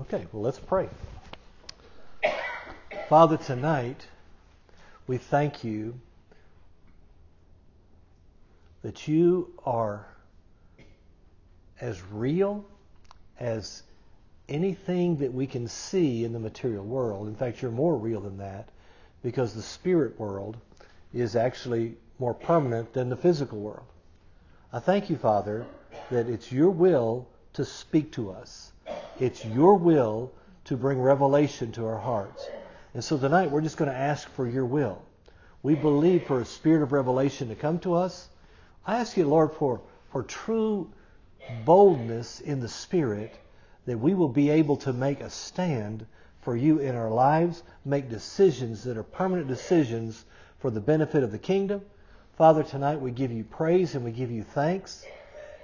Okay, well, let's pray. Father, tonight we thank you that you are as real as anything that we can see in the material world. In fact, you're more real than that because the spirit world is actually more permanent than the physical world. I thank you, Father, that it's your will to speak to us. It's your will to bring revelation to our hearts. And so tonight we're just going to ask for your will. We believe for a spirit of revelation to come to us. I ask you, Lord, for, for true boldness in the spirit that we will be able to make a stand for you in our lives, make decisions that are permanent decisions for the benefit of the kingdom. Father, tonight we give you praise and we give you thanks.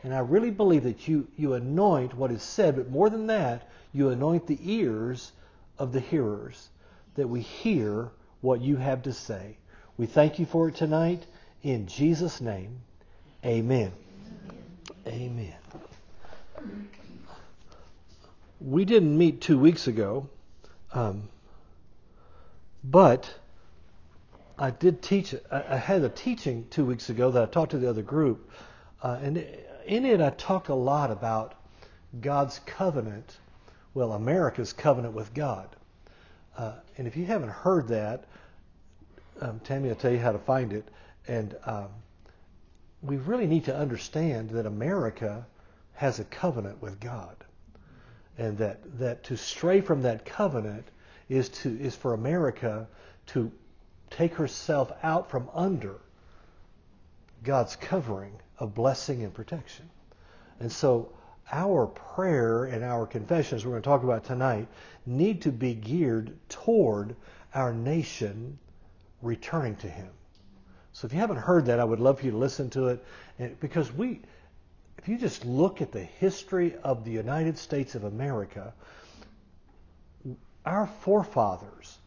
And I really believe that you, you anoint what is said, but more than that, you anoint the ears of the hearers, that we hear what you have to say. We thank you for it tonight. In Jesus' name, amen. Amen. We didn't meet two weeks ago, um, but I did teach. I had a teaching two weeks ago that I taught to the other group, uh, and in it I talk a lot about God's covenant. Well, America's covenant with God. Uh, and if you haven't heard that, um, Tammy will tell you how to find it. And um, we really need to understand that America has a covenant with God, and that that to stray from that covenant is to is for America to take herself out from under God's covering of blessing and protection. And so our prayer and our confessions we're going to talk about tonight need to be geared toward our nation returning to him. So if you haven't heard that, I would love for you to listen to it because we if you just look at the history of the United States of America, our forefathers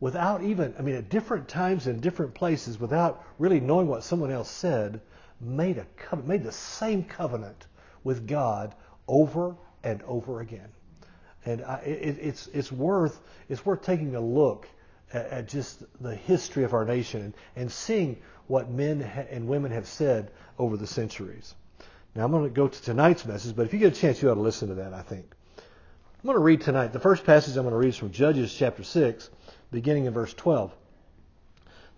without even, I mean, at different times and different places, without really knowing what someone else said, made a covenant, made the same covenant with God over and over again. And I, it, it's it's worth it's worth taking a look at, at just the history of our nation and, and seeing what men ha- and women have said over the centuries. Now I'm going to go to tonight's message, but if you get a chance, you ought to listen to that. I think I'm going to read tonight. The first passage I'm going to read is from Judges chapter six beginning in verse 12.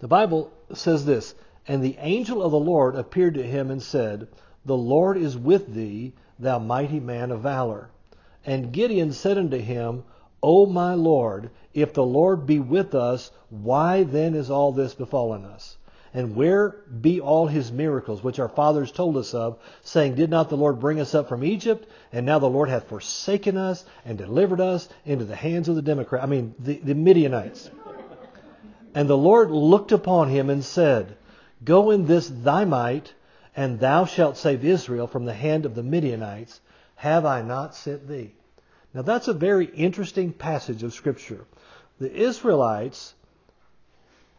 The Bible says this And the angel of the Lord appeared to him and said, The Lord is with thee, thou mighty man of valor. And Gideon said unto him, O my Lord, if the Lord be with us, why then is all this befallen us? And where be all his miracles, which our fathers told us of, saying, Did not the Lord bring us up from Egypt? And now the Lord hath forsaken us and delivered us into the hands of the Democrat, I mean, the, the Midianites. And the Lord looked upon him and said, Go in this thy might, and thou shalt save Israel from the hand of the Midianites. Have I not sent thee? Now that's a very interesting passage of Scripture. The Israelites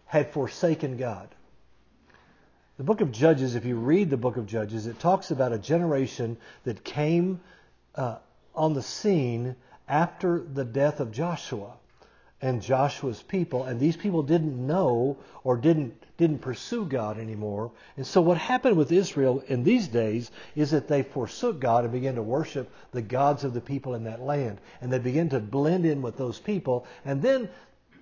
had forsaken God. The book of Judges, if you read the book of Judges, it talks about a generation that came uh, on the scene after the death of Joshua and Joshua's people, and these people didn't know or didn't didn't pursue God anymore. And so what happened with Israel in these days is that they forsook God and began to worship the gods of the people in that land, and they began to blend in with those people. And then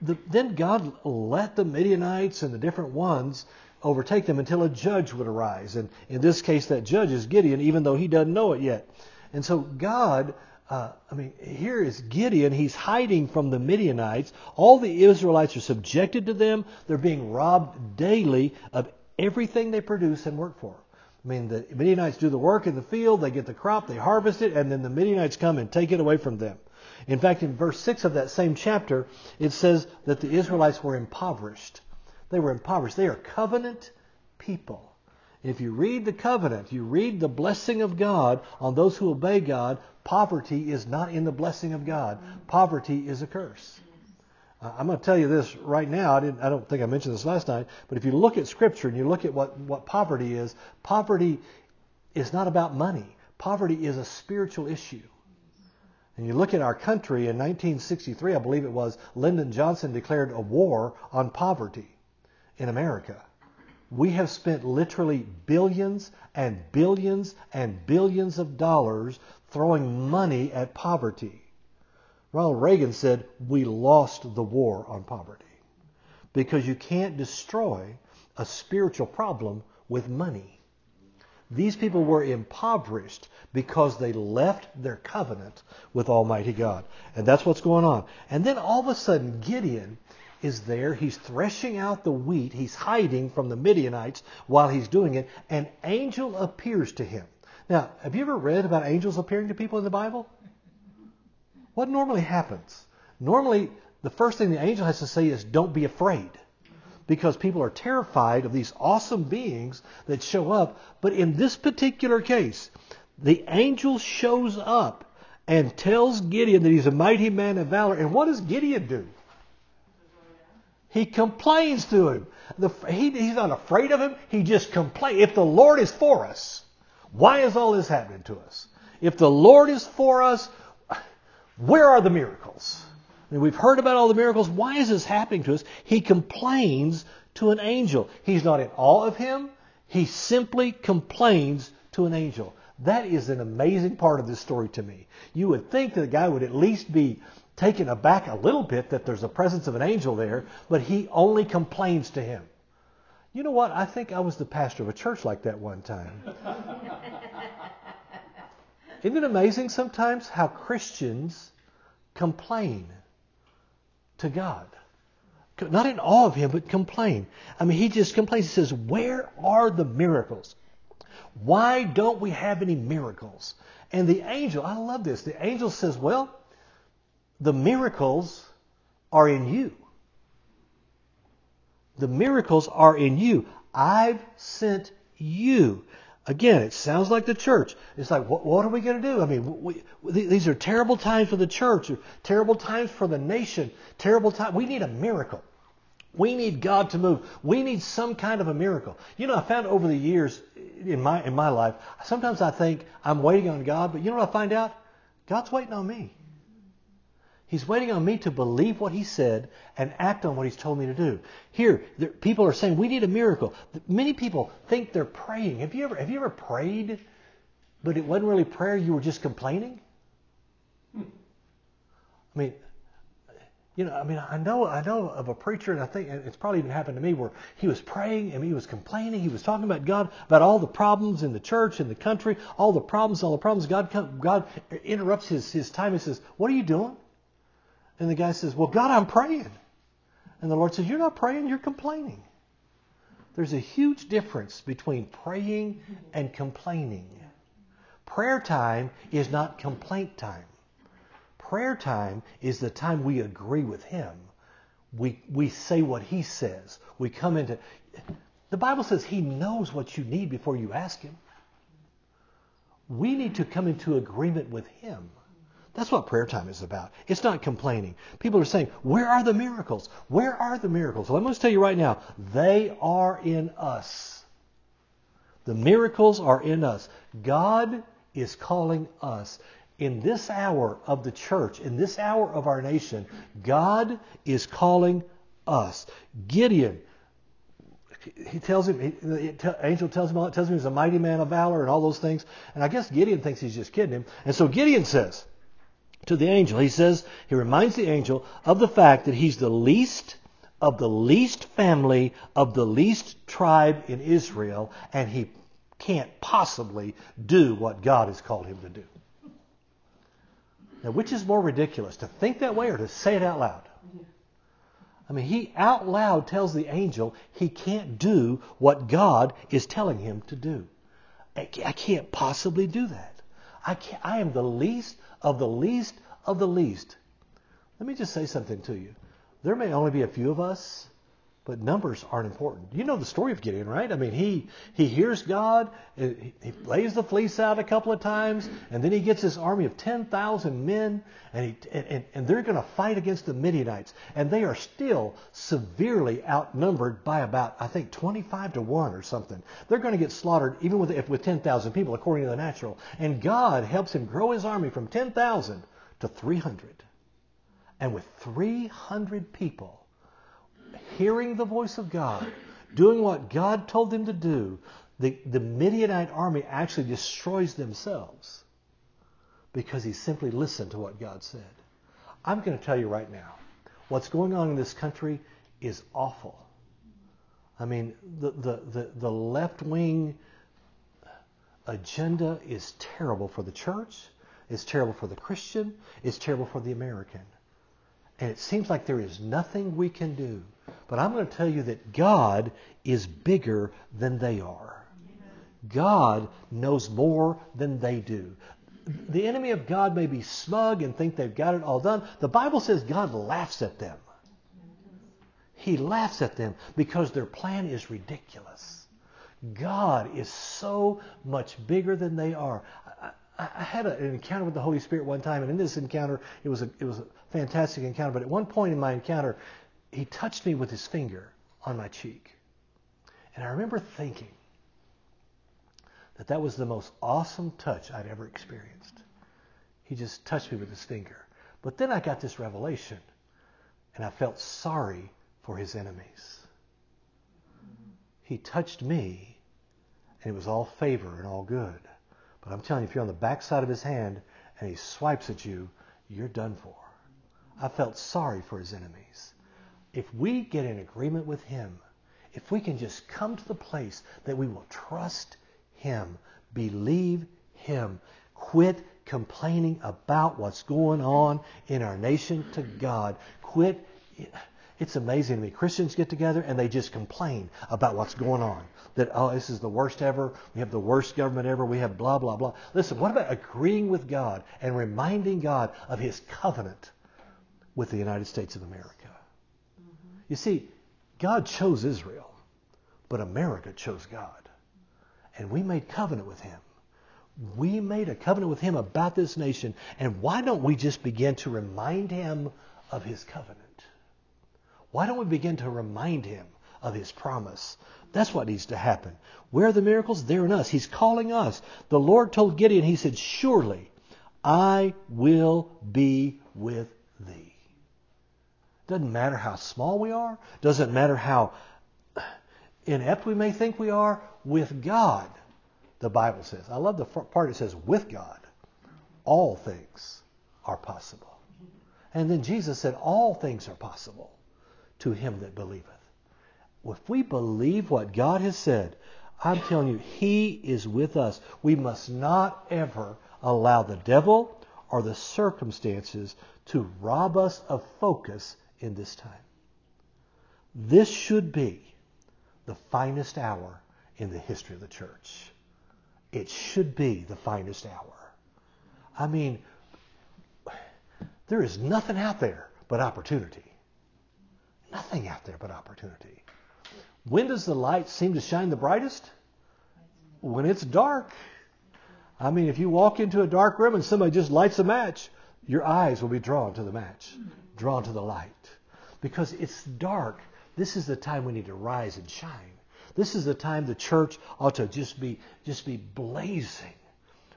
the, then God let the Midianites and the different ones overtake them until a judge would arise. And in this case, that judge is Gideon, even though he doesn't know it yet. And so God, uh, I mean, here is Gideon. He's hiding from the Midianites. All the Israelites are subjected to them. They're being robbed daily of everything they produce and work for. I mean, the Midianites do the work in the field, they get the crop, they harvest it, and then the Midianites come and take it away from them. In fact, in verse 6 of that same chapter, it says that the Israelites were impoverished. They were impoverished. They are covenant people. If you read the covenant, you read the blessing of God on those who obey God, poverty is not in the blessing of God. Poverty is a curse. Uh, I'm going to tell you this right now. I, I don't think I mentioned this last night, but if you look at Scripture and you look at what, what poverty is, poverty is not about money. Poverty is a spiritual issue. And you look at our country in 1963, I believe it was, Lyndon Johnson declared a war on poverty in America. We have spent literally billions and billions and billions of dollars throwing money at poverty. Ronald Reagan said, We lost the war on poverty. Because you can't destroy a spiritual problem with money. These people were impoverished because they left their covenant with Almighty God. And that's what's going on. And then all of a sudden, Gideon is there. He's threshing out the wheat. He's hiding from the Midianites while he's doing it. An angel appears to him. Now, have you ever read about angels appearing to people in the Bible? What normally happens? Normally, the first thing the angel has to say is, don't be afraid. Because people are terrified of these awesome beings that show up. But in this particular case, the angel shows up and tells Gideon that he's a mighty man of valor. And what does Gideon do? He complains to him. The, he, he's not afraid of him. He just complains. If the Lord is for us, why is all this happening to us? If the Lord is for us, where are the miracles? I mean, we've heard about all the miracles. Why is this happening to us? He complains to an angel. He's not in awe of him. He simply complains to an angel. That is an amazing part of this story to me. You would think that the guy would at least be taken aback a little bit that there's a presence of an angel there, but he only complains to him. You know what? I think I was the pastor of a church like that one time. Isn't it amazing sometimes how Christians complain to God? Not in awe of Him, but complain. I mean, he just complains. He says, Where are the miracles? Why don't we have any miracles? And the angel, I love this. The angel says, Well, the miracles are in you. The miracles are in you. I've sent you. Again, it sounds like the church. It's like, what, what are we going to do? I mean, we, these are terrible times for the church, terrible times for the nation, terrible time. We need a miracle. We need God to move. We need some kind of a miracle. You know, I found over the years in my in my life, sometimes I think I'm waiting on God, but you know what I find out? God's waiting on me. He's waiting on me to believe what he said and act on what he's told me to do. Here, there, people are saying we need a miracle. Many people think they're praying. Have you ever have you ever prayed, but it wasn't really prayer? You were just complaining. I mean, you know, I mean, I know I know of a preacher, and I think it's probably even happened to me where he was praying and he was complaining. He was talking about God, about all the problems in the church, in the country, all the problems, all the problems. God God interrupts his his time and says, "What are you doing?" And the guy says, Well, God, I'm praying. And the Lord says, You're not praying, you're complaining. There's a huge difference between praying and complaining. Prayer time is not complaint time. Prayer time is the time we agree with Him. We, we say what He says. We come into. The Bible says He knows what you need before you ask Him. We need to come into agreement with Him. That's what prayer time is about. It's not complaining. People are saying, Where are the miracles? Where are the miracles? Well, I'm going to tell you right now, they are in us. The miracles are in us. God is calling us. In this hour of the church, in this hour of our nation, God is calling us. Gideon, he tells him, he, the angel tells him, tells him he's a mighty man of valor and all those things. And I guess Gideon thinks he's just kidding him. And so Gideon says, to the angel. He says, he reminds the angel of the fact that he's the least of the least family of the least tribe in Israel, and he can't possibly do what God has called him to do. Now, which is more ridiculous, to think that way or to say it out loud? I mean, he out loud tells the angel he can't do what God is telling him to do. I can't possibly do that. I, I am the least of the least of the least. Let me just say something to you. There may only be a few of us, but numbers aren't important. You know the story of Gideon, right? I mean, he he hears God, he lays the fleece out a couple of times, and then he gets this army of 10,000 men, and, he, and, and they're going to fight against the Midianites. And they are still severely outnumbered by about, I think, 25 to 1 or something. They're going to get slaughtered even with, with 10,000 people, according to the natural. And God helps him grow his army from 10,000 to 300. And with 300 people hearing the voice of God, doing what God told them to do, the, the Midianite army actually destroys themselves because he simply listened to what God said. I'm going to tell you right now, what's going on in this country is awful. I mean, the, the, the, the left wing agenda is terrible for the church, it's terrible for the Christian, it's terrible for the American. And it seems like there is nothing we can do. But I'm going to tell you that God is bigger than they are. God knows more than they do. The enemy of God may be smug and think they've got it all done. The Bible says God laughs at them. He laughs at them because their plan is ridiculous. God is so much bigger than they are. I, had an encounter with the Holy Spirit one time, and in this encounter, it was a, it was a fantastic encounter. But at one point in my encounter, he touched me with his finger on my cheek, and I remember thinking that that was the most awesome touch I'd ever experienced. He just touched me with his finger. But then I got this revelation, and I felt sorry for his enemies. He touched me, and it was all favor and all good. But I'm telling you, if you're on the backside of his hand and he swipes at you, you're done for. I felt sorry for his enemies. If we get in agreement with him, if we can just come to the place that we will trust him, believe him, quit complaining about what's going on in our nation to God, quit it's amazing to me. Christians get together and they just complain about what's going on. That, oh, this is the worst ever. We have the worst government ever. We have blah, blah, blah. Listen, what about agreeing with God and reminding God of his covenant with the United States of America? You see, God chose Israel, but America chose God. And we made covenant with him. We made a covenant with him about this nation. And why don't we just begin to remind him of his covenant? Why don't we begin to remind him of his promise? That's what needs to happen. Where are the miracles? They're in us. He's calling us. The Lord told Gideon, He said, Surely I will be with thee. Doesn't matter how small we are, doesn't matter how inept we may think we are, with God, the Bible says. I love the part that says, with God, all things are possible. And then Jesus said, all things are possible to him that believeth. If we believe what God has said, I'm telling you, He is with us. We must not ever allow the devil or the circumstances to rob us of focus in this time. This should be the finest hour in the history of the church. It should be the finest hour. I mean, there is nothing out there but opportunity. Nothing out there but opportunity. When does the light seem to shine the brightest? When it's dark. I mean, if you walk into a dark room and somebody just lights a match, your eyes will be drawn to the match, drawn to the light. Because it's dark. This is the time we need to rise and shine. This is the time the church ought to just be just be blazing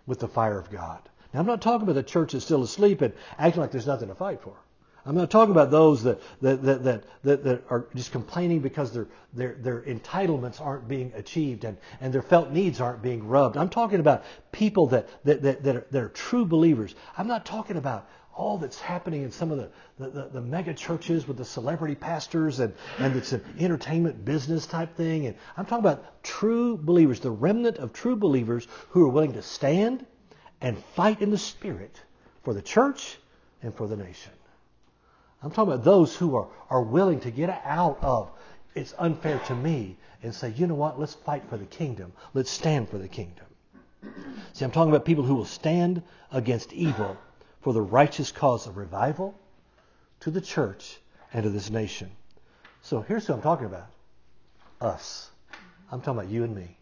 with the fire of God. Now I'm not talking about the church that's still asleep and acting like there's nothing to fight for. I'm not talking about those that, that, that, that, that, that are just complaining because their, their, their entitlements aren't being achieved and, and their felt needs aren't being rubbed. I'm talking about people that, that, that, that, are, that are true believers. I'm not talking about all that's happening in some of the, the, the, the, mega churches with the celebrity pastors and, and it's an entertainment business type thing. And I'm talking about true believers, the remnant of true believers who are willing to stand and fight in the spirit for the church and for the nation. I'm talking about those who are, are willing to get out of it's unfair to me and say, you know what, let's fight for the kingdom. Let's stand for the kingdom. See, I'm talking about people who will stand against evil for the righteous cause of revival to the church and to this nation. So here's who I'm talking about us. I'm talking about you and me.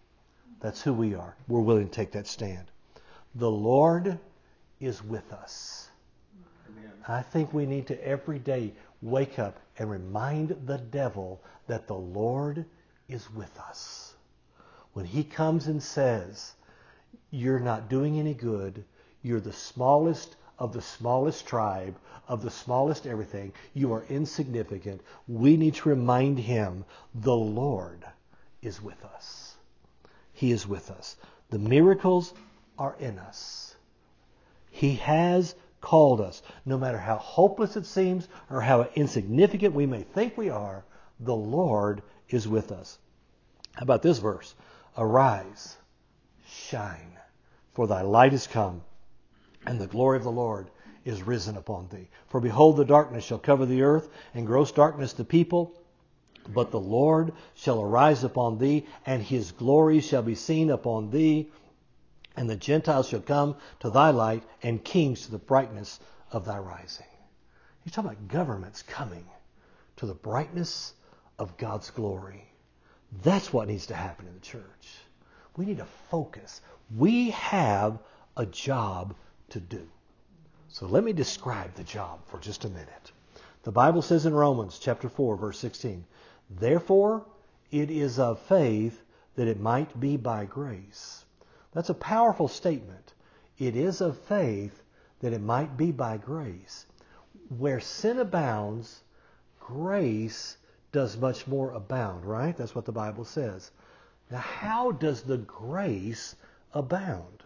That's who we are. We're willing to take that stand. The Lord is with us. I think we need to every day wake up and remind the devil that the Lord is with us. When he comes and says, You're not doing any good, you're the smallest of the smallest tribe, of the smallest everything. You are insignificant. We need to remind him the Lord is with us. He is with us. The miracles are in us. He has called us. No matter how hopeless it seems or how insignificant we may think we are, the Lord is with us. How about this verse? Arise, shine, for thy light is come, and the glory of the Lord is risen upon thee. For behold, the darkness shall cover the earth, and gross darkness the people. But the Lord shall arise upon thee, and his glory shall be seen upon thee. And the Gentiles shall come to thy light, and kings to the brightness of thy rising. He's talking about governments coming to the brightness of God's glory. That's what needs to happen in the church. We need to focus. We have a job to do. So let me describe the job for just a minute. The Bible says in Romans chapter 4 verse 16, "Therefore it is of faith that it might be by grace." That's a powerful statement. It is of faith that it might be by grace. Where sin abounds, grace does much more abound, right? That's what the Bible says. Now, how does the grace abound?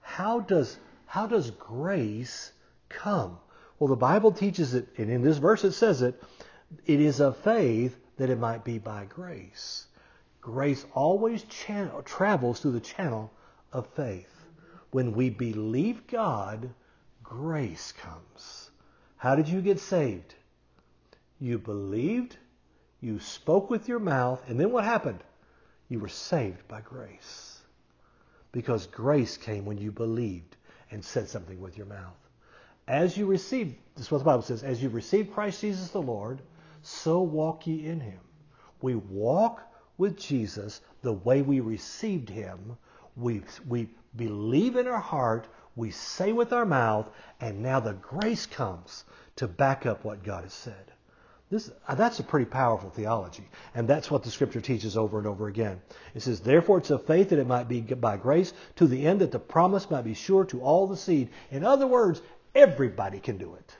How does, how does grace come? Well, the Bible teaches it, and in this verse it says it, it is of faith that it might be by grace. Grace always channel, travels through the channel of faith. When we believe God, grace comes. How did you get saved? You believed, you spoke with your mouth, and then what happened? You were saved by grace. Because grace came when you believed and said something with your mouth. As you received, this is what the Bible says, as you received Christ Jesus the Lord, so walk ye in him. We walk with Jesus the way we received him. We, we believe in our heart, we say with our mouth, and now the grace comes to back up what God has said. This, uh, that's a pretty powerful theology. And that's what the scripture teaches over and over again. It says, Therefore it's of faith that it might be by grace, to the end that the promise might be sure to all the seed. In other words, everybody can do it.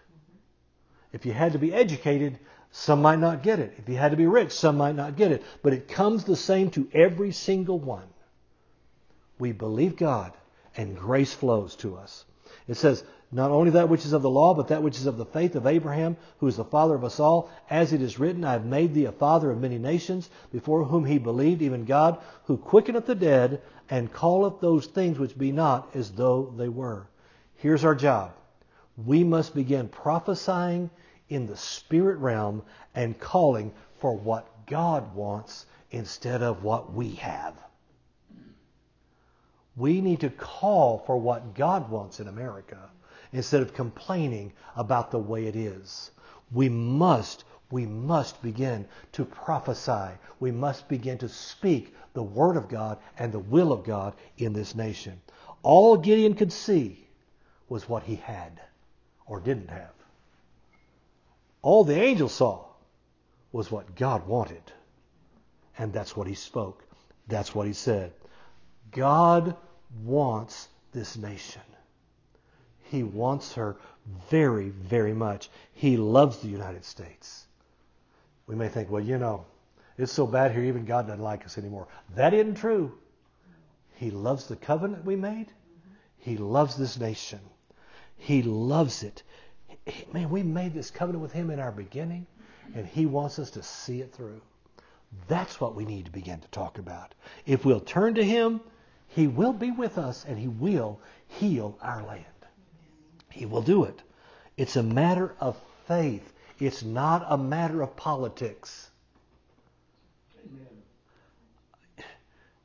If you had to be educated, some might not get it. If you had to be rich, some might not get it. But it comes the same to every single one. We believe God, and grace flows to us. It says, not only that which is of the law, but that which is of the faith of Abraham, who is the father of us all. As it is written, I have made thee a father of many nations, before whom he believed, even God, who quickeneth the dead, and calleth those things which be not as though they were. Here's our job. We must begin prophesying in the spirit realm and calling for what God wants instead of what we have. We need to call for what God wants in America instead of complaining about the way it is. We must, we must begin to prophesy. We must begin to speak the Word of God and the will of God in this nation. All Gideon could see was what he had or didn't have. All the angel saw was what God wanted. And that's what he spoke. That's what he said. God wants this nation. He wants her very, very much. He loves the United States. We may think, well, you know, it's so bad here, even God doesn't like us anymore. That isn't true. He loves the covenant we made. He loves this nation. He loves it. Man, we made this covenant with Him in our beginning, and He wants us to see it through. That's what we need to begin to talk about. If we'll turn to Him, He will be with us, and He will heal our land. He will do it. It's a matter of faith. It's not a matter of politics. Amen.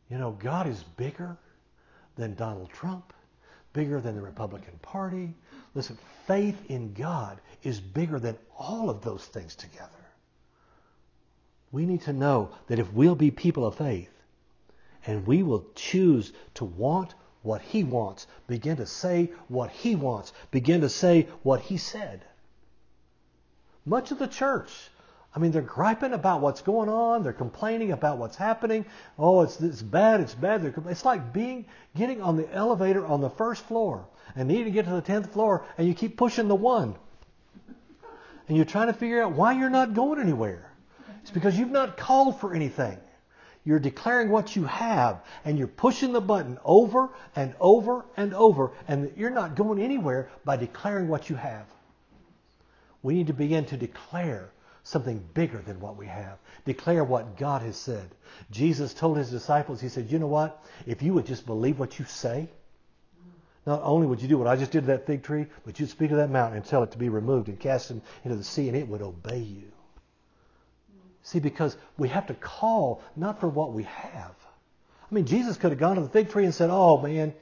You know, God is bigger than Donald Trump, bigger than the Republican Party. Listen, faith in God is bigger than all of those things together. We need to know that if we'll be people of faith and we will choose to want what he wants. Begin to say what he wants. Begin to say what he said. Much of the church, I mean, they're griping about what's going on. They're complaining about what's happening. Oh, it's, it's bad. It's bad. It's like being getting on the elevator on the first floor and needing to get to the tenth floor, and you keep pushing the one, and you're trying to figure out why you're not going anywhere. It's because you've not called for anything. You're declaring what you have, and you're pushing the button over and over and over, and you're not going anywhere by declaring what you have. We need to begin to declare something bigger than what we have. Declare what God has said. Jesus told his disciples, He said, You know what? If you would just believe what you say, not only would you do what I just did to that fig tree, but you'd speak to that mountain and tell it to be removed and cast it into the sea, and it would obey you. See, because we have to call not for what we have. I mean, Jesus could have gone to the fig tree and said, Oh, man,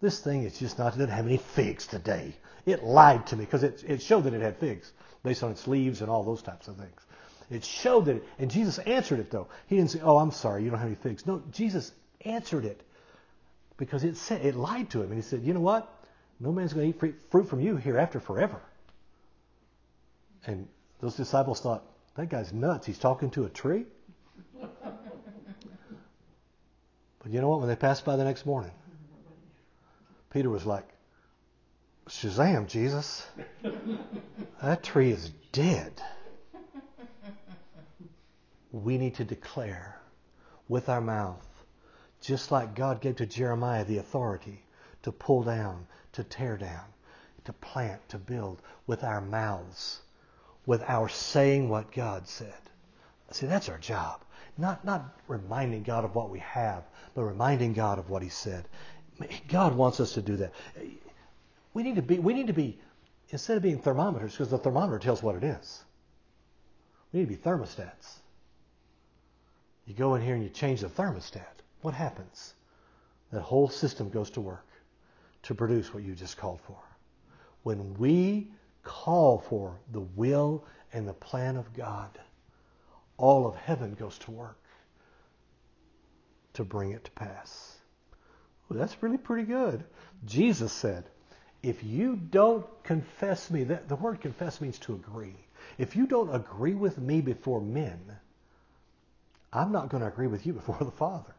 this thing is just not, it doesn't have any figs today. It lied to me because it, it showed that it had figs based on its leaves and all those types of things. It showed that, it, and Jesus answered it though. He didn't say, "Oh, I'm sorry, you don't have any figs." No, Jesus answered it because it said it lied to him, and he said, "You know what? No man's going to eat fruit from you hereafter forever." And those disciples thought, "That guy's nuts. He's talking to a tree." but you know what? When they passed by the next morning, Peter was like, Shazam, Jesus. That tree is dead. We need to declare with our mouth, just like God gave to Jeremiah the authority to pull down, to tear down, to plant, to build with our mouths, with our saying what God said. See, that's our job. Not, not reminding God of what we have, but reminding God of what He said. God wants us to do that. We need to be, we need to be instead of being thermometers, because the thermometer tells what it is, we need to be thermostats. You go in here and you change the thermostat. What happens? That whole system goes to work to produce what you just called for. When we call for the will and the plan of God, all of heaven goes to work to bring it to pass. Well, that's really pretty good. Jesus said, if you don't confess me, that, the word confess means to agree. If you don't agree with me before men, I'm not going to agree with you before the Father.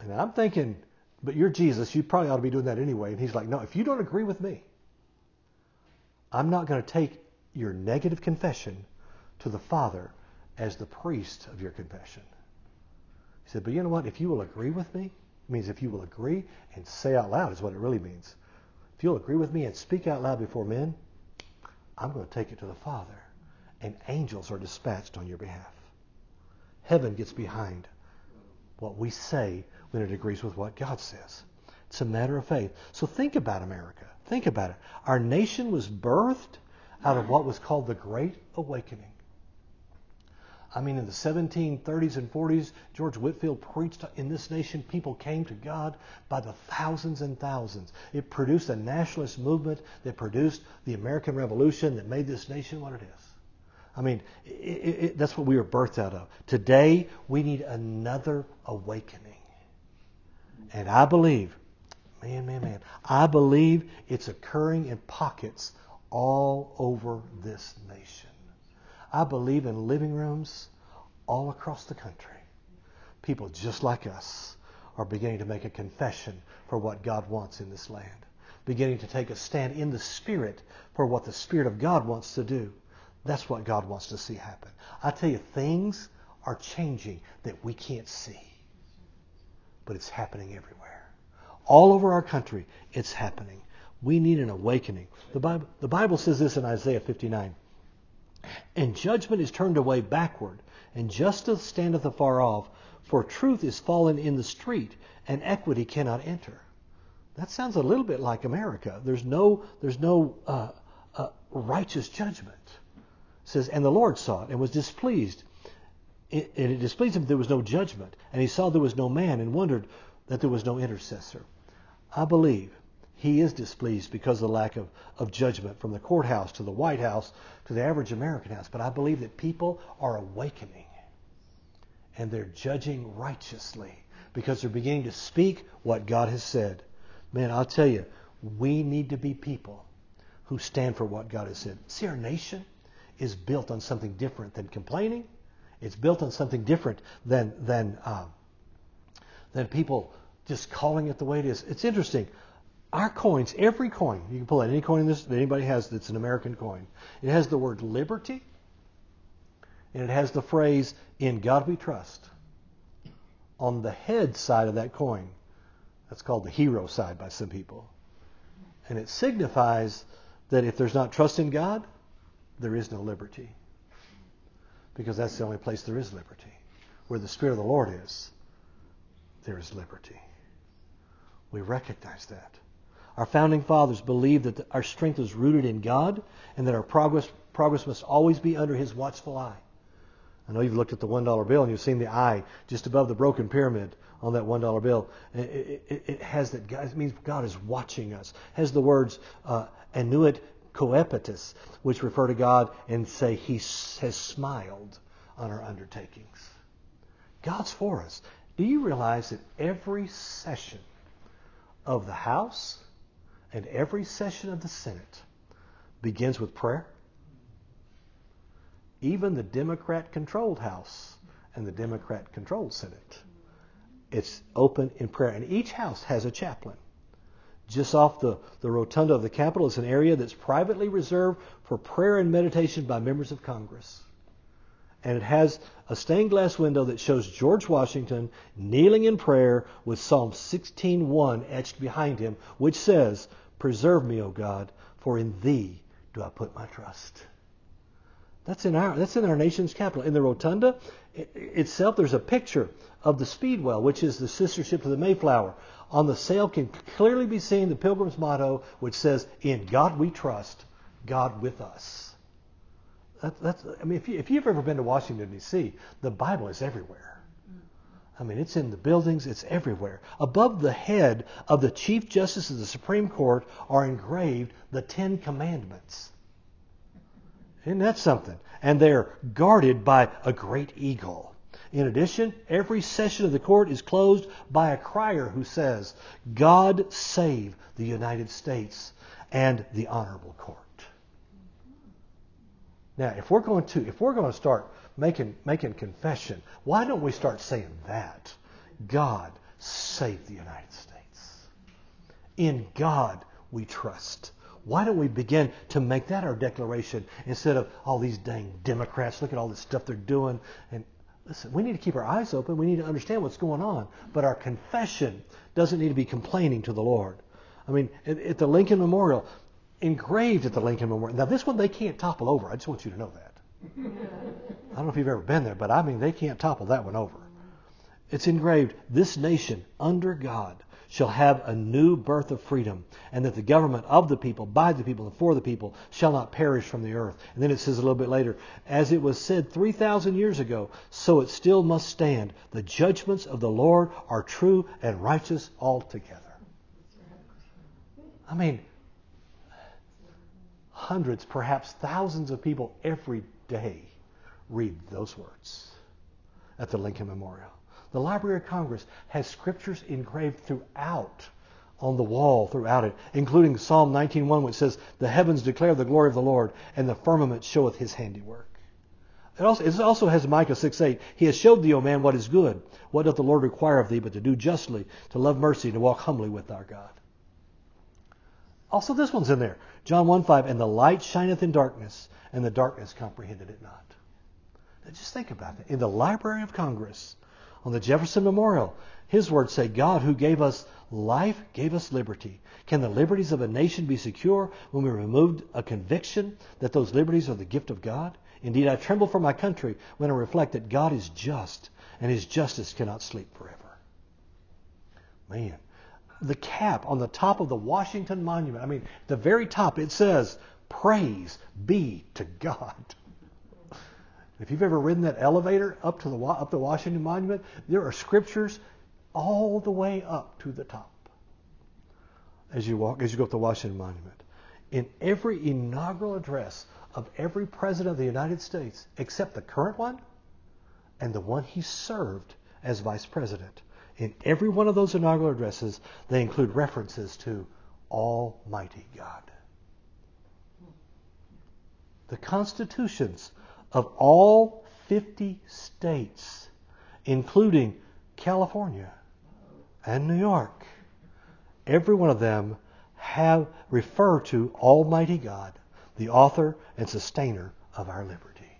And I'm thinking, but you're Jesus, you probably ought to be doing that anyway. And he's like, no, if you don't agree with me, I'm not going to take your negative confession to the Father as the priest of your confession. He said, but you know what? If you will agree with me, it means if you will agree and say out loud, is what it really means. If you'll agree with me and speak out loud before men, I'm going to take it to the Father, and angels are dispatched on your behalf. Heaven gets behind what we say when it agrees with what God says. It's a matter of faith. So think about America. Think about it. Our nation was birthed out of what was called the Great Awakening. I mean, in the 1730s and 40s, George Whitefield preached in this nation. People came to God by the thousands and thousands. It produced a nationalist movement that produced the American Revolution that made this nation what it is. I mean, it, it, that's what we were birthed out of. Today, we need another awakening. And I believe, man, man, man, I believe it's occurring in pockets all over this nation. I believe in living rooms all across the country. People just like us are beginning to make a confession for what God wants in this land, beginning to take a stand in the Spirit for what the Spirit of God wants to do. That's what God wants to see happen. I tell you, things are changing that we can't see, but it's happening everywhere. All over our country, it's happening. We need an awakening. The Bible, the Bible says this in Isaiah 59. And judgment is turned away backward, and justice standeth afar off, for truth is fallen in the street, and equity cannot enter. That sounds a little bit like America. There's no, there's no uh, uh, righteous judgment. It says, and the Lord saw it and was displeased. It, and it displeased him that there was no judgment. And he saw there was no man and wondered that there was no intercessor. I believe he is displeased because of the lack of, of judgment from the courthouse to the White House to the average American house. But I believe that people are awakening and they're judging righteously because they're beginning to speak what God has said. Man, I'll tell you, we need to be people who stand for what God has said. See, our nation is built on something different than complaining. It's built on something different than than uh, than people just calling it the way it is. It's interesting. Our coins, every coin, you can pull out any coin this, that anybody has that's an American coin. It has the word liberty, and it has the phrase "In God We Trust." On the head side of that coin, that's called the hero side by some people, and it signifies that if there's not trust in God, there is no liberty. Because that's the only place there is liberty. Where the Spirit of the Lord is, there is liberty. We recognize that. Our founding fathers believed that our strength was rooted in God and that our progress, progress must always be under His watchful eye. I know you've looked at the $1 bill and you've seen the eye just above the broken pyramid on that $1 bill. It, it, it has that, it means God is watching us. It has the words, uh, annuit coeptis, which refer to God and say He has smiled on our undertakings. God's for us. Do you realize that every session of the House and every session of the Senate begins with prayer? Even the Democrat controlled House and the Democrat controlled Senate. It's open in prayer. And each house has a chaplain. Just off the, the rotunda of the Capitol is an area that's privately reserved for prayer and meditation by members of Congress. And it has a stained glass window that shows George Washington kneeling in prayer with Psalm 16:1 etched behind him, which says, "Preserve me, O God, for in thee do I put my trust." That's in our that's in our nation's capital. In the rotunda itself, there's a picture of the Speedwell, which is the sister ship to the Mayflower. On the sail can clearly be seen the Pilgrim's motto, which says, "In God we trust, God with us." That, that's I mean, if, you, if you've ever been to Washington D.C., the Bible is everywhere. I mean, it's in the buildings, it's everywhere. Above the head of the Chief Justice of the Supreme Court are engraved the Ten Commandments. Isn't that something? And they're guarded by a great eagle. In addition, every session of the court is closed by a crier who says, God save the United States and the honorable court. Now, if we're going to if we're going to start making making confession, why don't we start saying that? God save the United States. In God we trust. Why don't we begin to make that our declaration instead of all these dang Democrats? Look at all this stuff they're doing. And listen, we need to keep our eyes open. We need to understand what's going on. But our confession doesn't need to be complaining to the Lord. I mean, at, at the Lincoln Memorial, engraved at the Lincoln Memorial. Now, this one they can't topple over. I just want you to know that. I don't know if you've ever been there, but I mean, they can't topple that one over. It's engraved, this nation under God shall have a new birth of freedom, and that the government of the people, by the people, and for the people shall not perish from the earth. And then it says a little bit later, as it was said 3,000 years ago, so it still must stand. The judgments of the Lord are true and righteous altogether. I mean, hundreds, perhaps thousands of people every day read those words at the Lincoln Memorial. The Library of Congress has scriptures engraved throughout on the wall throughout it, including Psalm 19:1, which says, "The heavens declare the glory of the Lord, and the firmament showeth His handiwork." It also, it also has Micah 6:8. He has showed thee, O man, what is good. What doth the Lord require of thee, but to do justly, to love mercy, and to walk humbly with our God. Also, this one's in there. John 1:5, and the light shineth in darkness, and the darkness comprehended it not. Now just think about that. In the Library of Congress, on the Jefferson Memorial, his words say, God who gave us life gave us liberty. Can the liberties of a nation be secure when we removed a conviction that those liberties are the gift of God? Indeed, I tremble for my country when I reflect that God is just and his justice cannot sleep forever. Man, the cap on the top of the Washington Monument, I mean, the very top, it says, Praise be to God. If you've ever ridden that elevator up to the up the Washington Monument, there are scriptures all the way up to the top. As you walk, as you go up the Washington Monument, in every inaugural address of every president of the United States, except the current one and the one he served as vice president, in every one of those inaugural addresses, they include references to Almighty God. the constitutions of all 50 states, including California and New York, every one of them have refer to Almighty God, the author and sustainer of our liberty.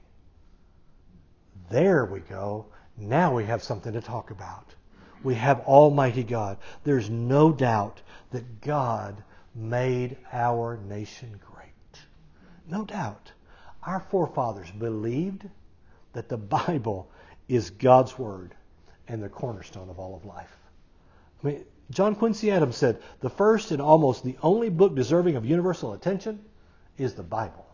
There we go. Now we have something to talk about. We have Almighty God. There's no doubt that God made our nation great. No doubt. Our forefathers believed that the Bible is God's Word and the cornerstone of all of life. I mean, John Quincy Adams said, the first and almost the only book deserving of universal attention is the Bible.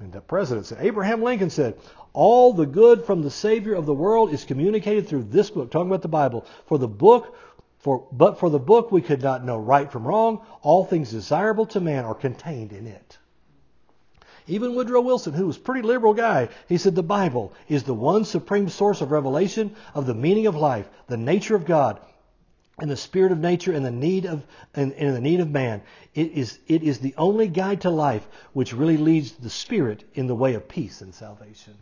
And the president said, Abraham Lincoln said, all the good from the Savior of the world is communicated through this book, talking about the Bible. For the book, for, but for the book we could not know right from wrong. All things desirable to man are contained in it. Even Woodrow Wilson, who was a pretty liberal guy, he said the Bible is the one supreme source of revelation of the meaning of life, the nature of God, and the spirit of nature and the need of and, and, the need of man. It is it is the only guide to life which really leads the spirit in the way of peace and salvation.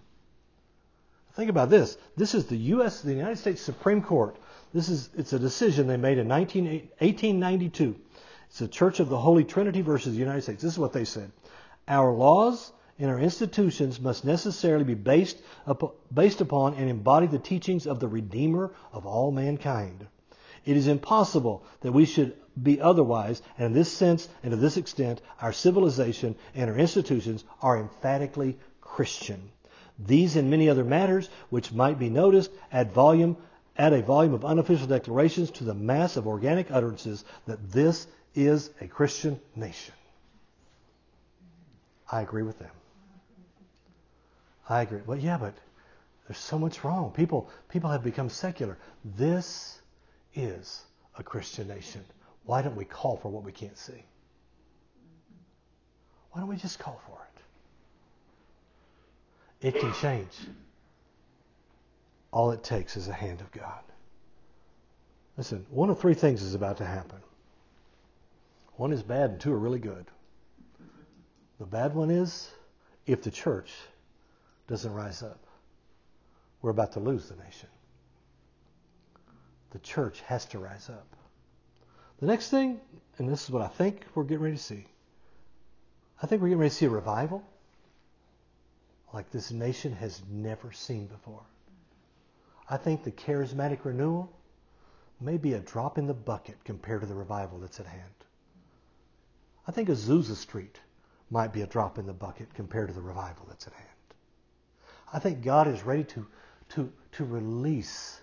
Think about this. This is the U.S. the United States Supreme Court. This is it's a decision they made in 19, 1892. It's the Church of the Holy Trinity versus the United States. This is what they said. Our laws and our institutions must necessarily be based, based upon and embody the teachings of the Redeemer of all mankind. It is impossible that we should be otherwise, and in this sense and to this extent, our civilization and our institutions are emphatically Christian. These and many other matters which might be noticed add volume add a volume of unofficial declarations to the mass of organic utterances that this is a Christian nation. I agree with them. I agree. Well, yeah, but there's so much wrong. People people have become secular. This is a Christian nation. Why don't we call for what we can't see? Why don't we just call for it? It can change. All it takes is a hand of God. Listen, one of three things is about to happen. One is bad and two are really good. The bad one is if the church doesn't rise up, we're about to lose the nation the church has to rise up. The next thing, and this is what I think we're getting ready to see, I think we're getting ready to see a revival like this nation has never seen before. I think the charismatic renewal may be a drop in the bucket compared to the revival that's at hand. I think Azusa Street might be a drop in the bucket compared to the revival that's at hand. I think God is ready to, to, to release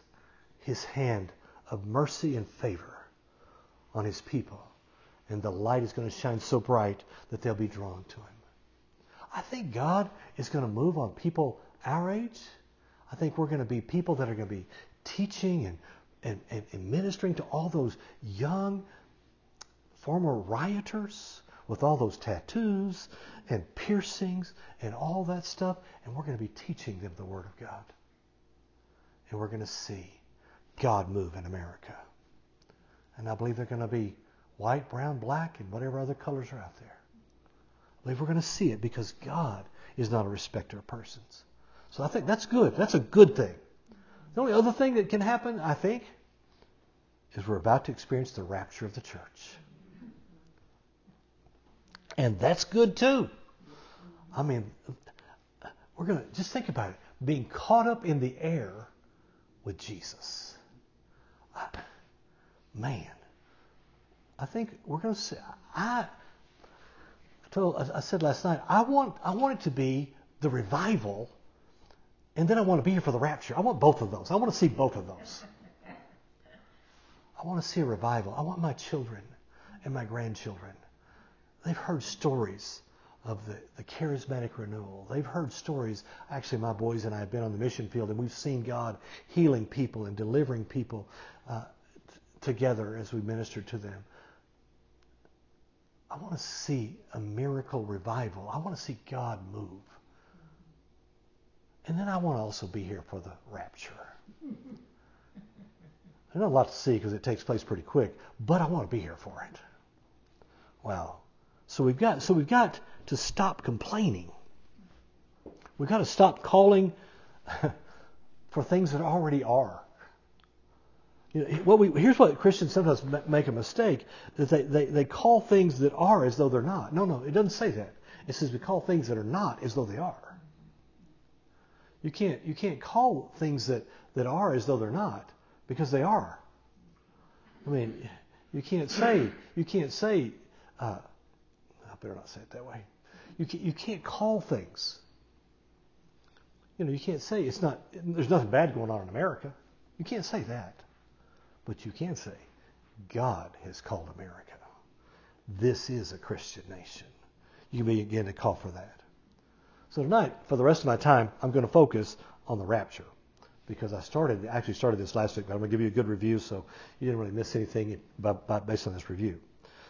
his hand of mercy and favor on his people. And the light is going to shine so bright that they'll be drawn to him. I think God is going to move on people our age. I think we're going to be people that are going to be teaching and, and, and, and ministering to all those young former rioters with all those tattoos and piercings and all that stuff. And we're going to be teaching them the Word of God. And we're going to see God move in America. And I believe they're going to be white, brown, black, and whatever other colors are out there. I believe we're going to see it because God is not a respecter of persons. So I think that's good. That's a good thing. The only other thing that can happen, I think, is we're about to experience the rapture of the church. And that's good too. I mean, we're going to just think about it being caught up in the air with Jesus man, I think we're going to see. I, I told, I said last night, I want, I want it to be the revival, and then I want to be here for the rapture. I want both of those. I want to see both of those. I want to see a revival. I want my children and my grandchildren. They've heard stories of the, the charismatic renewal. They've heard stories. Actually, my boys and I have been on the mission field, and we've seen God healing people and delivering people uh, t- together as we minister to them. I want to see a miracle revival. I want to see God move. And then I want to also be here for the rapture. There's not a lot to see because it takes place pretty quick, but I want to be here for it. Wow. So we've got so we've got to stop complaining. We've got to stop calling for things that already are. You know, what we, here's what Christians sometimes make a mistake: that they, they, they call things that are as though they're not. No, no, it doesn't say that. It says we call things that are not as though they are. You can't you can't call things that, that are as though they're not because they are. I mean, you can't say you can't say. Uh, I better not say it that way. You can't, you can't call things. You know, you can't say it's not. There's nothing bad going on in America. You can't say that. But you can say, God has called America. This is a Christian nation. You can begin to call for that. So tonight, for the rest of my time, I'm going to focus on the rapture because I started, actually started this last week, but I'm going to give you a good review so you didn't really miss anything based on this review.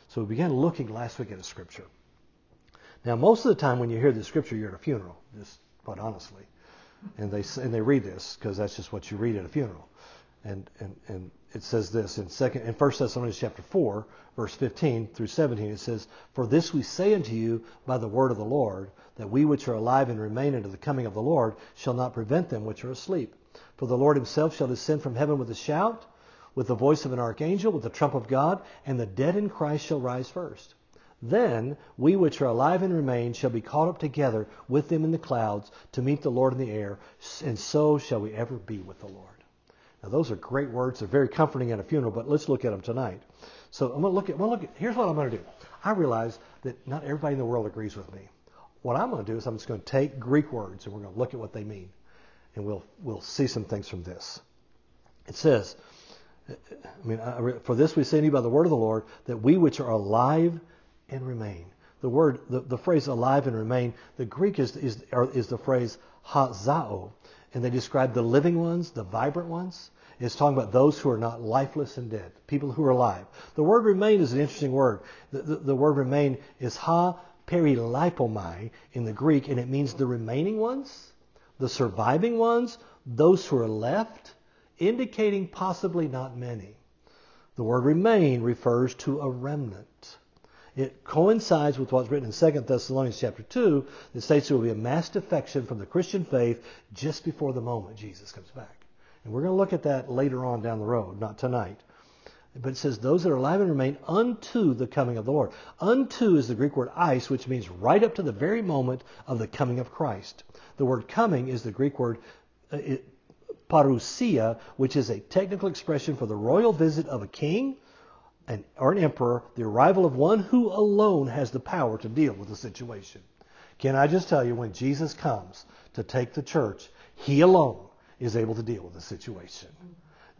So we began looking last week at a scripture. Now, most of the time when you hear the scripture, you're at a funeral, just quite honestly. And they, and they read this because that's just what you read at a funeral. And, and, and it says this in second in 1 Thessalonians chapter 4, verse 15 through 17. It says, For this we say unto you by the word of the Lord, that we which are alive and remain unto the coming of the Lord shall not prevent them which are asleep. For the Lord himself shall descend from heaven with a shout, with the voice of an archangel, with the trump of God, and the dead in Christ shall rise first. Then we which are alive and remain shall be caught up together with them in the clouds to meet the Lord in the air, and so shall we ever be with the Lord. Now, those are great words. They're very comforting at a funeral, but let's look at them tonight. So I'm going to look at, well, look at, here's what I'm going to do. I realize that not everybody in the world agrees with me. What I'm going to do is I'm just going to take Greek words and we're going to look at what they mean. And we'll, we'll see some things from this. It says, I mean, for this we say to you by the word of the Lord, that we which are alive and remain. The word, the, the phrase alive and remain, the Greek is, is, is the phrase hazao, and they describe the living ones, the vibrant ones. It's talking about those who are not lifeless and dead, people who are alive. The word remain is an interesting word. The, the, the word remain is ha perilipomai in the Greek, and it means the remaining ones, the surviving ones, those who are left, indicating possibly not many. The word remain refers to a remnant. It coincides with what's written in 2 Thessalonians chapter 2 that states there will be a mass defection from the Christian faith just before the moment Jesus comes back. And we're going to look at that later on down the road, not tonight. But it says, those that are alive and remain unto the coming of the Lord. Unto is the Greek word eis, which means right up to the very moment of the coming of Christ. The word coming is the Greek word uh, parousia, which is a technical expression for the royal visit of a king an, or an emperor the arrival of one who alone has the power to deal with the situation. Can I just tell you, when Jesus comes to take the church, he alone is able to deal with the situation.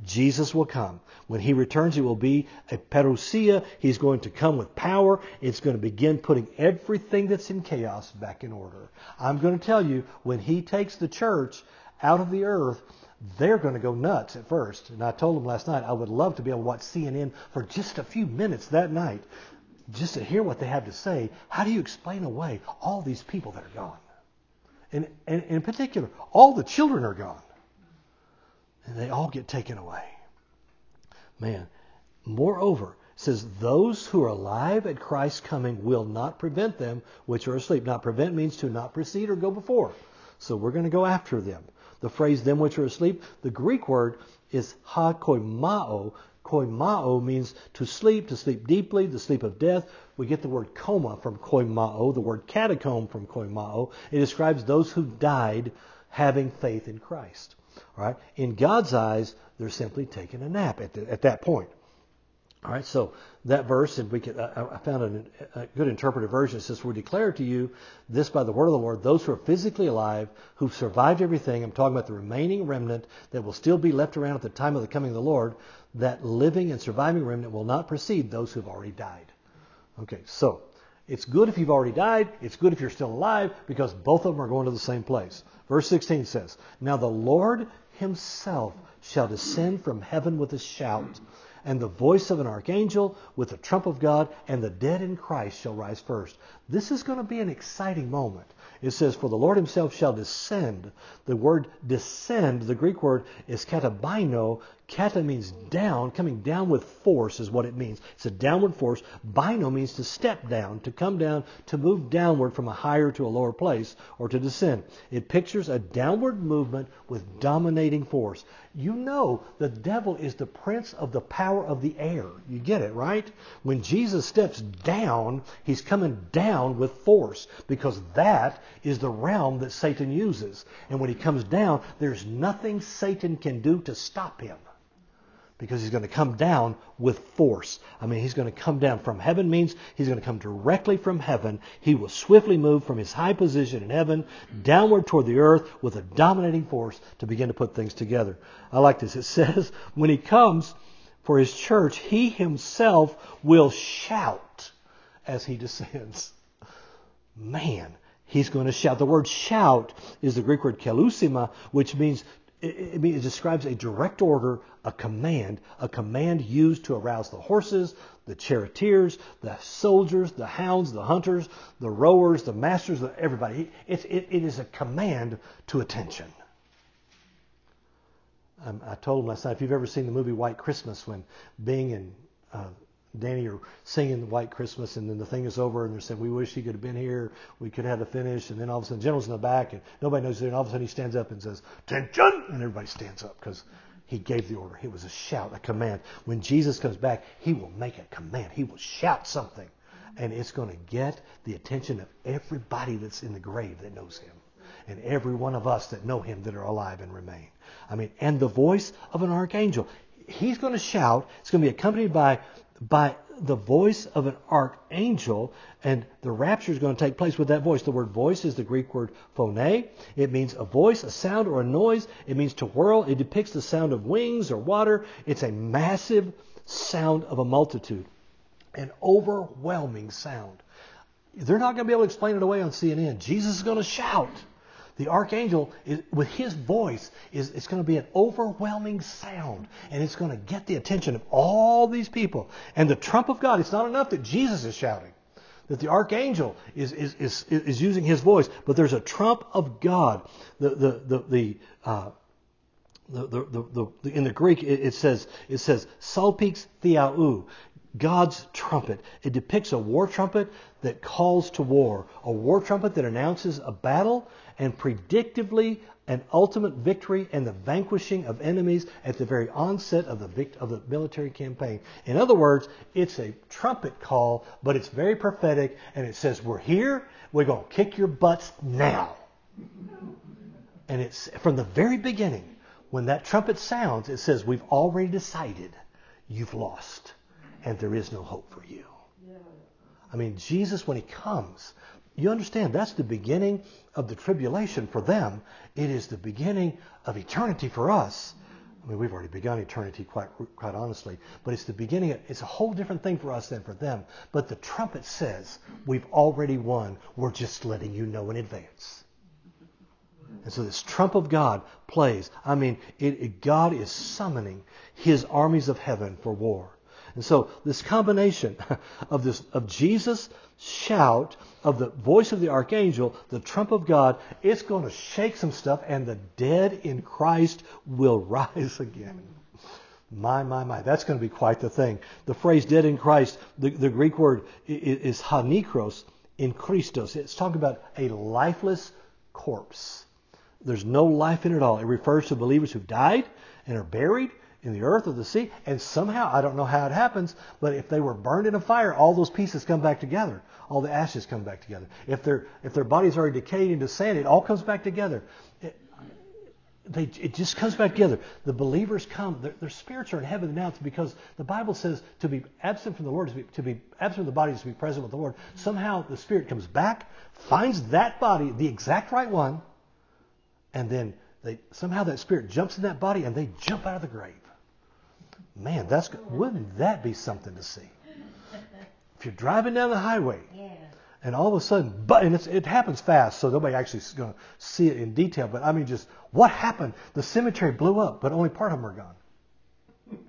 Jesus will come. When he returns, it will be a parousia. He's going to come with power. It's going to begin putting everything that's in chaos back in order. I'm going to tell you, when he takes the church out of the earth, they're going to go nuts at first. And I told them last night I would love to be able to watch CNN for just a few minutes that night just to hear what they have to say. How do you explain away all these people that are gone? And, and in particular, all the children are gone. And they all get taken away. Man, moreover, says those who are alive at Christ's coming will not prevent them which are asleep. Not prevent means to not precede or go before. So we're going to go after them the phrase them which are asleep, the Greek word is ha koimao. Koimao means to sleep, to sleep deeply, the sleep of death. We get the word coma from koimao, the word catacomb from koimao. It describes those who died having faith in Christ. All right? In God's eyes, they're simply taking a nap at, the, at that point. All right, so that verse, and we could, I, found a, a good interpretive version. It says, "We declare to you this by the word of the Lord: those who are physically alive, who've survived everything. I'm talking about the remaining remnant that will still be left around at the time of the coming of the Lord. That living and surviving remnant will not precede those who've already died." Okay, so it's good if you've already died. It's good if you're still alive because both of them are going to the same place. Verse 16 says, "Now the Lord Himself shall descend from heaven with a shout." And the voice of an archangel with the trump of God, and the dead in Christ shall rise first. This is going to be an exciting moment. It says, For the Lord himself shall descend. The word descend, the Greek word is katabaino, Kata means down, coming down with force is what it means. It's a downward force. Baino means to step down, to come down, to move downward from a higher to a lower place, or to descend. It pictures a downward movement with dominating force. You know the devil is the prince of the power of the air. You get it, right? When Jesus steps down, he's coming down with force because that is the realm that Satan uses. And when he comes down, there's nothing Satan can do to stop him because he's going to come down with force. I mean, he's going to come down from heaven means he's going to come directly from heaven. He will swiftly move from his high position in heaven downward toward the earth with a dominating force to begin to put things together. I like this. It says, when he comes for his church, he himself will shout as he descends. Man, he's going to shout. The word shout is the Greek word keleusma, which means it, it, describes a direct order, a command, a command used to arouse the horses, the charioteers, the soldiers, the hounds, the hunters, the rowers, the masters, the, everybody. It, it, is a command to attention. Um, I told my son, if you've ever seen the movie White Christmas, when Bing and uh, Danny are singing White Christmas, and then the thing is over, and they're saying, "We wish he could have been here. We could have had a finish." And then all of a sudden, General's in the back, and nobody knows there. And all of a sudden, he stands up and says, "Attention!" And everybody stands up because he gave the order. It was a shout, a command. When Jesus comes back, he will make a command. He will shout something, and it's going to get the attention of everybody that's in the grave that knows him, and every one of us that know him that are alive and remain. I mean, and the voice of an archangel. He's going to shout. It's going to be accompanied by by the voice of an archangel, and the rapture is going to take place with that voice. The word voice is the Greek word phone. It means a voice, a sound, or a noise. It means to whirl. It depicts the sound of wings or water. It's a massive sound of a multitude, an overwhelming sound. They're not going to be able to explain it away on CNN. Jesus is going to shout the archangel is, with his voice is it's going to be an overwhelming sound and it's going to get the attention of all these people. And the trump of god it's not enough that jesus is shouting that the archangel is, is, is, is using his voice but there's a trump of god. The, the, the, the uh, the, the, the, in the Greek, it, it says it says salpix theou, God's trumpet. It depicts a war trumpet that calls to war, a war trumpet that announces a battle and predictively an ultimate victory and the vanquishing of enemies at the very onset of the, vict- of the military campaign. In other words, it's a trumpet call, but it's very prophetic, and it says, We're here, we're going to kick your butts now. And it's from the very beginning, when that trumpet sounds, it says, We've already decided you've lost, and there is no hope for you. I mean, Jesus, when he comes, you understand that's the beginning of the tribulation for them. It is the beginning of eternity for us. I mean, we've already begun eternity, quite quite honestly, but it's the beginning. Of, it's a whole different thing for us than for them. But the trumpet says we've already won. We're just letting you know in advance. And so this trump of God plays. I mean, it, it, God is summoning His armies of heaven for war. And so this combination of this of Jesus shout of the voice of the archangel, the trump of God, it's going to shake some stuff and the dead in Christ will rise again. My, my, my. That's going to be quite the thing. The phrase dead in Christ, the, the Greek word is hanikros in Christos. It's talking about a lifeless corpse. There's no life in it at all. It refers to believers who died and are buried in the earth or the sea. And somehow, I don't know how it happens, but if they were burned in a fire, all those pieces come back together. All the ashes come back together. If, their if their bodies are decayed into sand, it all comes back together. It, they, it just comes back together. The believers come. Their, their, spirits are in heaven now. Because the Bible says to be absent from the Lord, to be, to be absent from the body is to be present with the Lord. Somehow the spirit comes back, finds that body, the exact right one, and then they, somehow that spirit jumps in that body and they jump out of the grave. Man, that's wouldn't that be something to see? If you're driving down the highway, yeah. and all of a sudden, but and it happens fast, so nobody actually is going to see it in detail. But I mean, just what happened? The cemetery blew up, but only part of them are gone.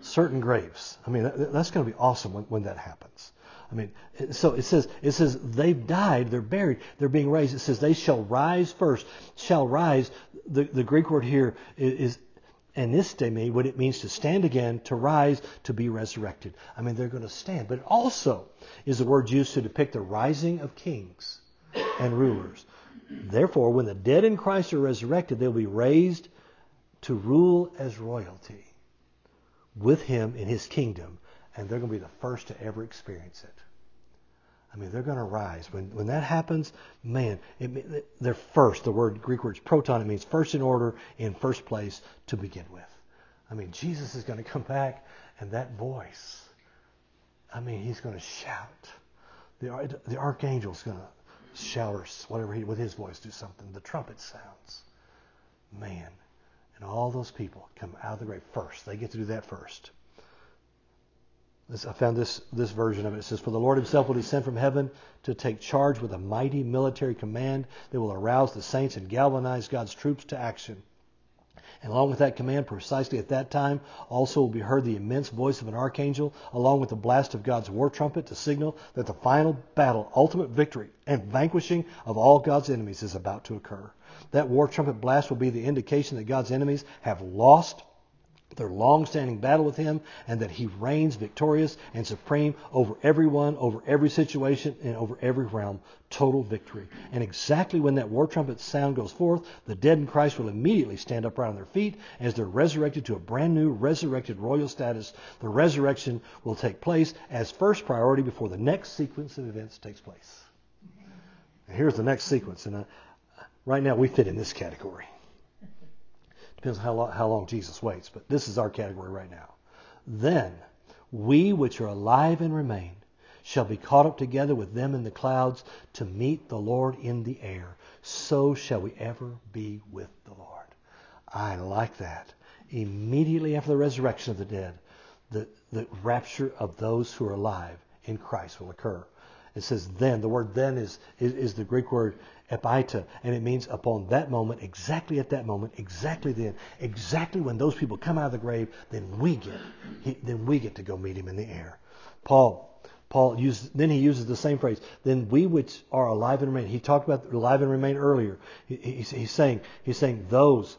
Certain graves. I mean, that, that's going to be awesome when, when that happens. I mean, so it says it says they've died, they're buried, they're being raised. It says they shall rise first. Shall rise. The the Greek word here is anistemi, what it means to stand again, to rise, to be resurrected. I mean, they're going to stand. But also is the word used to depict the rising of kings and rulers. Therefore, when the dead in Christ are resurrected, they'll be raised to rule as royalty with him in his kingdom, and they're going to be the first to ever experience it. I mean, they're going to rise. When, when that happens, man, it, they're first. The word Greek word is proton. It means first in order, in first place to begin with. I mean, Jesus is going to come back, and that voice, I mean, he's going to shout. The, the archangel's going to shout or whatever he, with his voice, do something. The trumpet sounds. Man. And all those people come out of the grave first. They get to do that first. This, I found this, this version of it. It says, For the Lord himself will descend from heaven to take charge with a mighty military command that will arouse the saints and galvanize God's troops to action. And along with that command, precisely at that time, also will be heard the immense voice of an archangel, along with the blast of God's war trumpet to signal that the final battle, ultimate victory, and vanquishing of all God's enemies is about to occur. That war trumpet blast will be the indication that God's enemies have lost their long-standing battle with him and that he reigns victorious and supreme over everyone, over every situation, and over every realm. Total victory. And exactly when that war trumpet sound goes forth, the dead in Christ will immediately stand upright on their feet as they're resurrected to a brand new resurrected royal status. The resurrection will take place as first priority before the next sequence of events takes place. And here's the next sequence. And uh, right now we fit in this category. Depends on how long, how long Jesus waits, but this is our category right now. Then we which are alive and remain shall be caught up together with them in the clouds to meet the Lord in the air. So shall we ever be with the Lord. I like that. Immediately after the resurrection of the dead, the, the rapture of those who are alive in Christ will occur. It says then. The word then is, is, is the Greek word epeita, and it means upon that moment, exactly at that moment, exactly then, exactly when those people come out of the grave, then we get, he, then we get to go meet him in the air. Paul, Paul uses, then he uses the same phrase. Then we which are alive and remain. He talked about alive and remain earlier. He, he's, he's saying, he's saying those,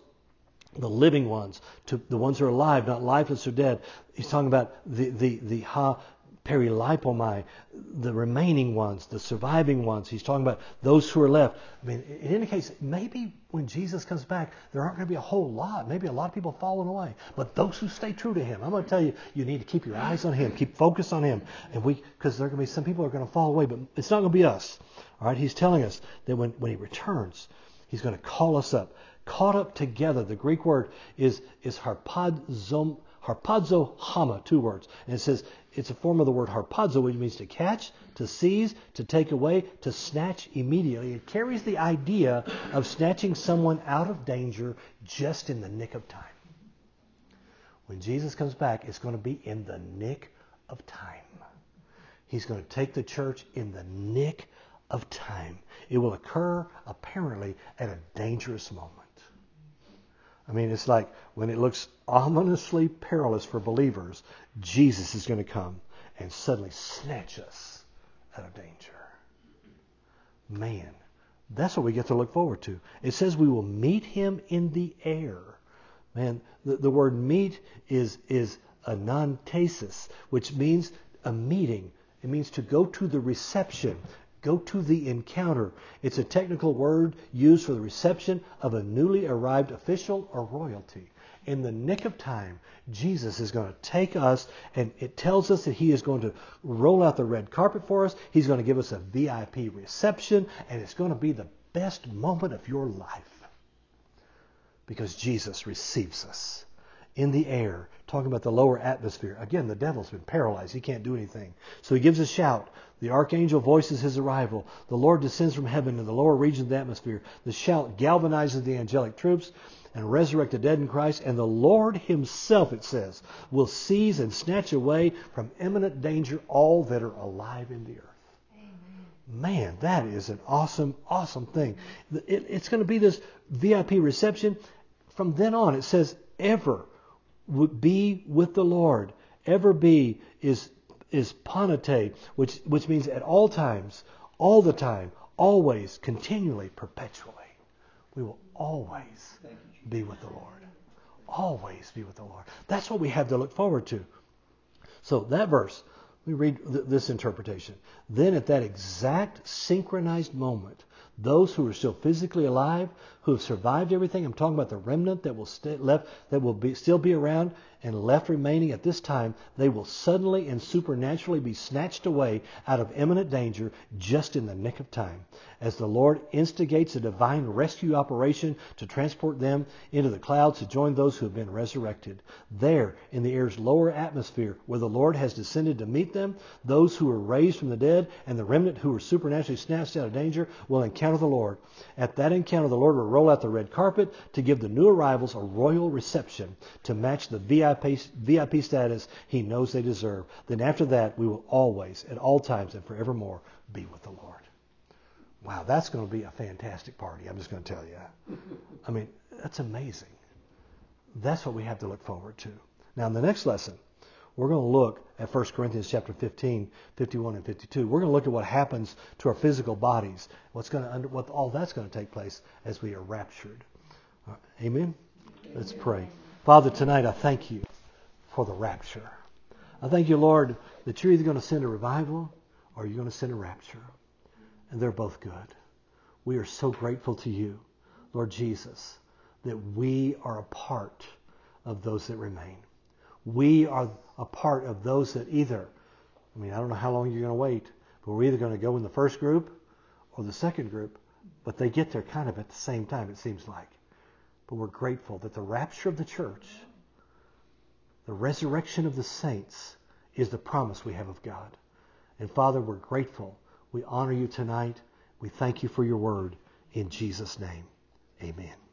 the living ones, to the ones who are alive, not lifeless or dead. He's talking about the the the ha perilipomai, the remaining ones, the surviving ones. He's talking about those who are left. I mean, it indicates maybe when Jesus comes back, there aren't going to be a whole lot. Maybe a lot of people falling away. But those who stay true to Him, I'm going to tell you, you need to keep your eyes on Him, keep focused on Him, and we, because there are going to be some people are going to fall away, but it's not going to be us. All right, He's telling us that when when He returns, He's going to call us up, caught up together. The Greek word is is harpadzom harpazo hama, two words. And it says it's a form of the word harpazo, which means to catch, to seize, to take away, to snatch immediately. It carries the idea of snatching someone out of danger just in the nick of time. When Jesus comes back, it's going to be in the nick of time. He's going to take the church in the nick of time. It will occur, apparently, at a dangerous moment. I mean, it's like when it looks ominously perilous for believers, Jesus is going to come and suddenly snatch us out of danger. Man, that's what we get to look forward to. It says we will meet him in the air. Man, the, the word meet is, is anantesis, which means a meeting. It means to go to the reception, Go to the encounter. It's a technical word used for the reception of a newly arrived official or royalty. In the nick of time, Jesus is going to take us, and it tells us that He is going to roll out the red carpet for us. He's going to give us a VIP reception, and it's going to be the best moment of your life because Jesus receives us in the air, talking about the lower atmosphere. Again, the devil's been paralyzed. He can't do anything. So he gives a shout. The archangel voices his arrival. The Lord descends from heaven to the lower region of the atmosphere. The shout galvanizes the angelic troops and resurrect the dead in Christ. And the Lord himself, it says, will seize and snatch away from imminent danger all that are alive in the earth. Amen. Man, that is an awesome, awesome thing. It, it's going to be this VIP reception. From then on, it says, ever be with the Lord. Ever be is is panate, which which means at all times, all the time, always, continually, perpetually. We will always be with the Lord. always be with the Lord. That's what we have to look forward to. So that verse, we read th- this interpretation. Then at that exact synchronized moment, those who are still physically alive, who have survived everything, I'm talking about the remnant that will st- left that will be, still be around and left remaining at this time, they will suddenly and supernaturally be snatched away out of imminent danger just in the nick of time. As the Lord instigates a divine rescue operation to transport them into the clouds to join those who have been resurrected. There, in the air's lower atmosphere, where the Lord has descended to meet them, those who are raised from the dead and the remnant who were supernaturally snatched out of danger will encounter the Lord. At that encounter, the Lord will roll out the red carpet to give the new arrivals a royal reception to match the VIP, VIP status he knows they deserve. Then after that, we will always, at all times and forevermore, be with the Lord. Wow, that's going to be a fantastic party. I'm just going to tell you. I mean, that's amazing. That's what we have to look forward to. Now, in the next lesson, we're going to look at 1 Corinthians chapter 15, 51 and 52. We're going to look at what happens to our physical bodies, what's going to, what all that's going to take place as we are raptured. Right, amen? Let's pray. Father, tonight I thank you for the rapture. I thank you, Lord, that you're either going to send a revival or you're going to send a rapture. And they're both good. We are so grateful to you, Lord Jesus, that we are a part of those that remain. We are a part of those that either, I mean, I don't know how long you're going to wait, but we're either going to go in the first group or the second group, but they get there kind of at the same time, it seems like. But we're grateful that the rapture of the church, the resurrection of the saints, is the promise we have of God. And Father, we're grateful. We honor you tonight. We thank you for your word. In Jesus' name, amen.